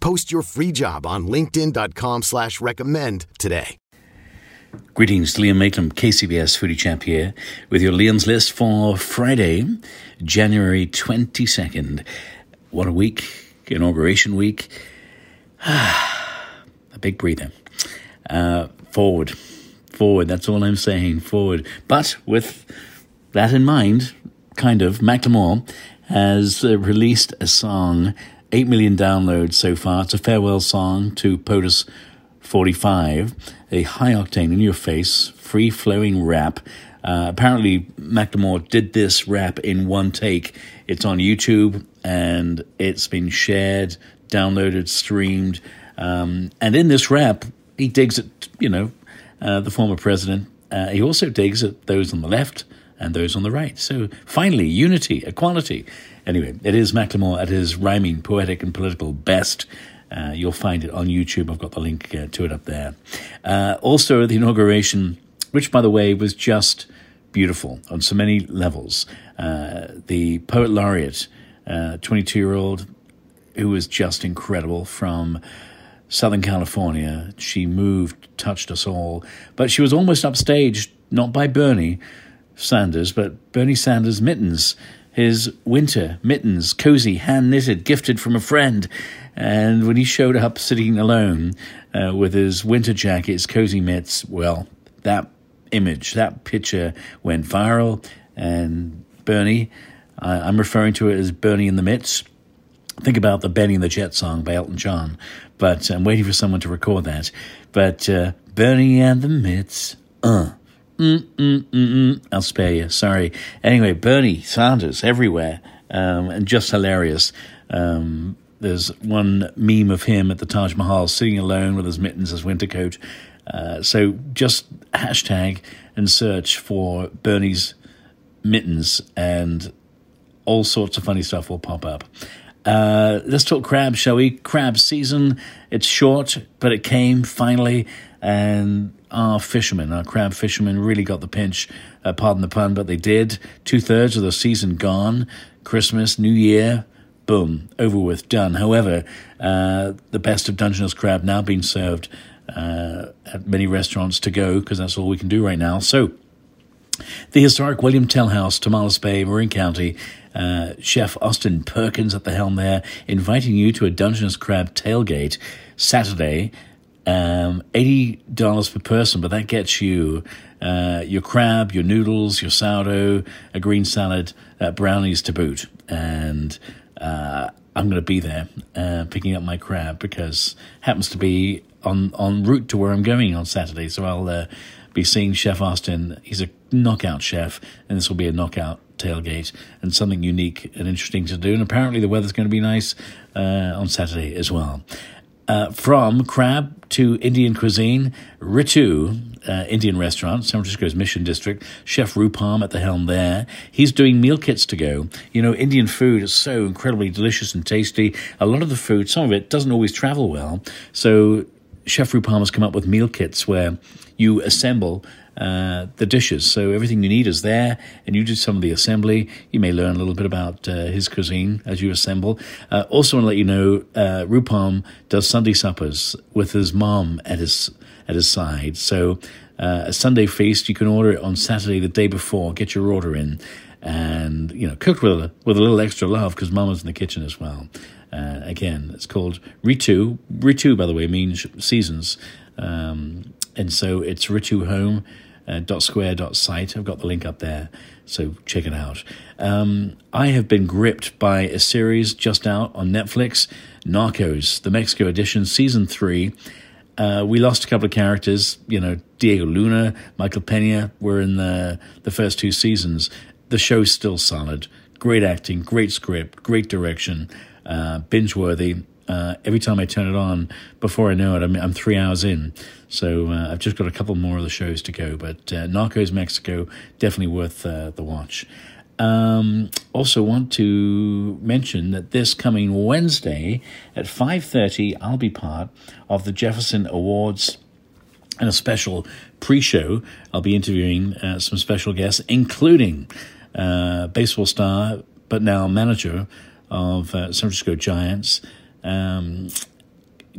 Post your free job on linkedin.com slash recommend today. Greetings, Liam Mayclem, KCBS Foodie Chap here, with your Liam's list for Friday, January 22nd. What a week, inauguration week. a big breather. Uh, forward, forward, that's all I'm saying, forward. But with that in mind, kind of, Macklemore has uh, released a song, 8 million downloads so far. It's a farewell song to POTUS 45, a high octane, in your face, free flowing rap. Uh, apparently, Macklemore did this rap in one take. It's on YouTube and it's been shared, downloaded, streamed. Um, and in this rap, he digs at, you know, uh, the former president. Uh, he also digs at those on the left and those on the right. So finally, unity, equality. Anyway, it is Macklemore at his rhyming, poetic, and political best. Uh, you'll find it on YouTube. I've got the link uh, to it up there. Uh, also, the inauguration, which, by the way, was just beautiful on so many levels. Uh, the poet laureate, 22 year old, who was just incredible from Southern California. She moved, touched us all, but she was almost upstaged, not by Bernie Sanders, but Bernie Sanders' mittens. His winter mittens, cozy, hand knitted, gifted from a friend. And when he showed up sitting alone uh, with his winter jacket, his cozy mitts, well, that image, that picture went viral. And Bernie, I, I'm referring to it as Bernie in the Mitts. Think about the Benny and the Jet song by Elton John, but I'm waiting for someone to record that. But uh, Bernie and the Mitts, uh. Mm, mm, mm, mm. I'll spare you. Sorry. Anyway, Bernie Sanders everywhere um, and just hilarious. Um, there's one meme of him at the Taj Mahal sitting alone with his mittens, his winter coat. Uh, so just hashtag and search for Bernie's mittens, and all sorts of funny stuff will pop up. Uh, let's talk crab, shall we? Crab season. It's short, but it came finally, and our fishermen, our crab fishermen, really got the pinch. Uh, pardon the pun, but they did. Two thirds of the season gone. Christmas, New Year, boom, over with, done. However, uh, the best of Dungeness crab now being served uh, at many restaurants to go because that's all we can do right now. So, the historic William Tell House, Tomales Bay, Marin County. Uh, Chef Austin Perkins at the helm there, inviting you to a Dungeness Crab tailgate Saturday, um, $80 per person, but that gets you uh, your crab, your noodles, your sourdough, a green salad, uh, brownies to boot. And uh, I'm going to be there uh, picking up my crab because happens to be on, on route to where I'm going on Saturday. So I'll uh, be seeing Chef Austin. He's a knockout chef, and this will be a knockout tailgate and something unique and interesting to do. And apparently, the weather's going to be nice uh, on Saturday as well. Uh, from crab to Indian cuisine, Ritu, uh, Indian restaurant, San Francisco's Mission District, Chef Rupam at the helm there. He's doing meal kits to go. You know, Indian food is so incredibly delicious and tasty. A lot of the food, some of it doesn't always travel well. So Chef Rupam has come up with meal kits where you assemble uh, the dishes. So everything you need is there, and you do some of the assembly. You may learn a little bit about uh, his cuisine as you assemble. Uh, also, want to let you know, uh, Rupam does Sunday suppers with his mom at his at his side. So uh, a Sunday feast, you can order it on Saturday the day before. Get your order in, and you know, cooked with a, with a little extra love because mom Mama's in the kitchen as well. Uh, again, it's called Ritu. Ritu, by the way, means seasons. Um, and so it's Ritu. Uh, dot square dot site. I've got the link up there, so check it out. Um, I have been gripped by a series just out on Netflix, Narcos, the Mexico edition, season three. Uh, we lost a couple of characters. You know, Diego Luna, Michael Pena were in the the first two seasons. The show's still solid. Great acting, great script, great direction, uh, binge worthy. Uh, every time I turn it on, before I know it, I'm, I'm three hours in. So uh, I've just got a couple more of the shows to go. But uh, Narcos Mexico, definitely worth uh, the watch. Um, also want to mention that this coming Wednesday at 5.30, I'll be part of the Jefferson Awards and a special pre-show. I'll be interviewing uh, some special guests, including uh, baseball star, but now manager of San Francisco Giants, um,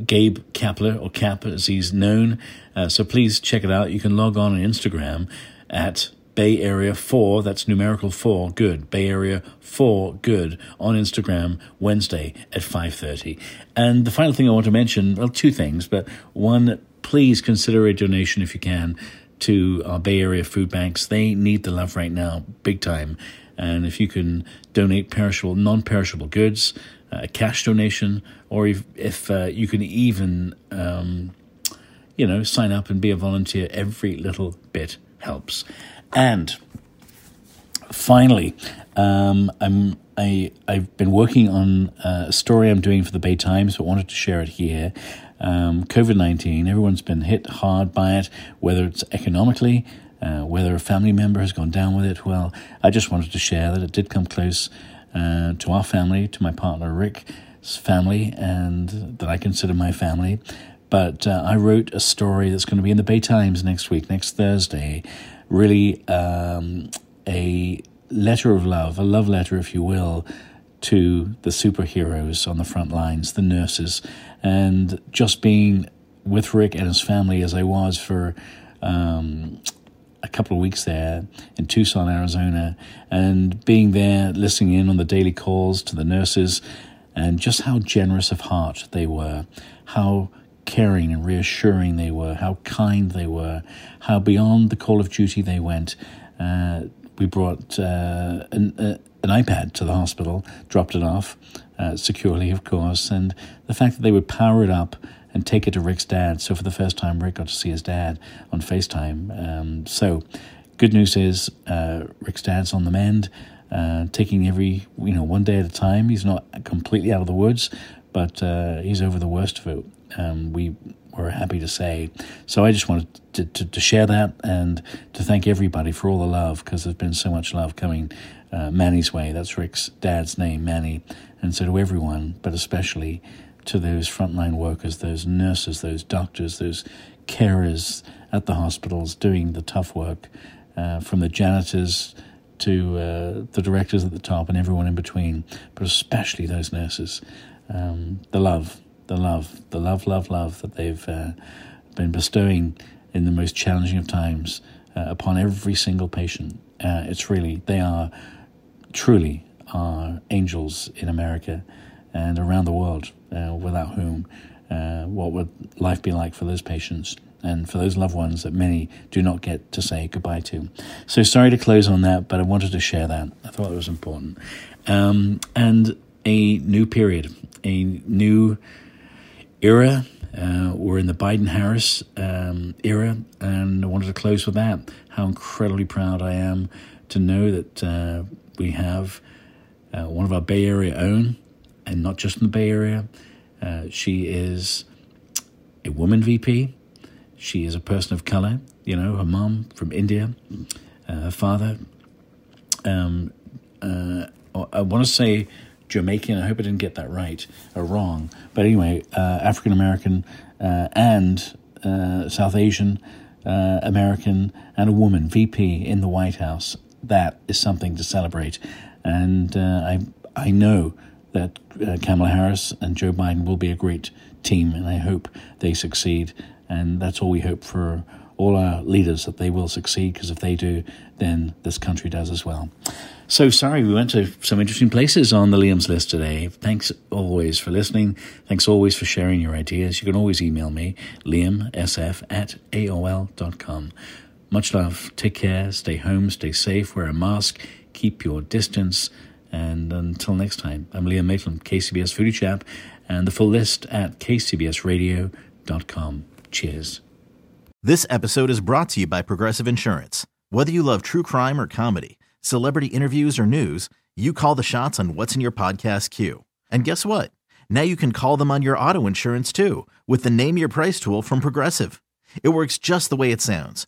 Gabe Kapler, or Cap as he's known. Uh, so please check it out. You can log on on Instagram at Bay Area 4, that's numerical 4, good. Bay Area 4, good, on Instagram Wednesday at 5.30. And the final thing I want to mention, well, two things, but one, please consider a donation if you can to our Bay Area food banks. They need the love right now, big time. And if you can donate perishable, non-perishable goods, a uh, cash donation, or if, if uh, you can even, um, you know, sign up and be a volunteer, every little bit helps. And finally, um, I'm I I've been working on a story I'm doing for the Bay Times, but wanted to share it here. Um, COVID nineteen, everyone's been hit hard by it, whether it's economically, uh, whether a family member has gone down with it. Well, I just wanted to share that it did come close uh, to our family, to my partner Rick's family, and that I consider my family. But uh, I wrote a story that's going to be in the Bay Times next week, next Thursday, really um, a letter of love, a love letter, if you will, to the superheroes on the front lines, the nurses, and just being with Rick and his family as I was for um, a couple of weeks there in Tucson, Arizona, and being there, listening in on the daily calls to the nurses, and just how generous of heart they were, how caring and reassuring they were, how kind they were, how beyond the call of duty they went. Uh, we brought uh, an, uh, an, iPad to the hospital, dropped it off uh, securely, of course, and the fact that they would power it up and take it to Rick's dad. So for the first time, Rick got to see his dad on FaceTime. Um, so good news is uh, Rick's dad's on the mend. Uh, taking every you know one day at a time. He's not completely out of the woods, but uh, he's over the worst of it um, we were happy to say. So I just wanted to, to, to, share that and to thank everybody for all the love because there's been so much love coming uh, Manny's way. That's Rick's dad's name, Manny. And so to everyone, but especially to those frontline workers, those nurses, those doctors, those carers at the hospitals doing the tough work, uh, from the janitors to uh, the directors at the top and everyone in between, but especially those nurses. Um, the love, the love, the love, love, love that they've uh, been bestowing in the most challenging of times uh, upon every single patient. Uh, it's really, they are truly our angels in America and around the world, uh, without whom, uh, what would life be like for those patients? and for those loved ones that many do not get to say goodbye to. So sorry to close on that, but I wanted to share that. I thought it was important. Um, and a new period, a new era. Uh, we're in the Biden Harris um, era, and I wanted to close with that. How incredibly proud I am to know that uh, we have uh, one of our Bay Area own, and not just in the Bay Area. Uh, she is a woman VP. She is a person of color. You know, her mom from India, uh, her father. Um, uh, I want to say Jamaican. I hope I didn't get that right or wrong. But anyway, uh, African American uh, and uh, South Asian American and a woman VP in the White House. That is something to celebrate. And I I know that uh, Kamala Harris and Joe Biden will be a great team, and I hope they succeed. And that's all we hope for all our leaders that they will succeed because if they do, then this country does as well. So sorry, we went to some interesting places on the Liam's list today. Thanks always for listening. Thanks always for sharing your ideas. You can always email me, liamsf at aol.com. Much love. Take care. Stay home. Stay safe. Wear a mask. Keep your distance. And until next time, I'm Liam Mayclem, KCBS Foodie Chap, and the full list at kcbsradio.com. Cheers. This episode is brought to you by Progressive Insurance. Whether you love true crime or comedy, celebrity interviews or news, you call the shots on what's in your podcast queue. And guess what? Now you can call them on your auto insurance too with the Name Your Price tool from Progressive. It works just the way it sounds.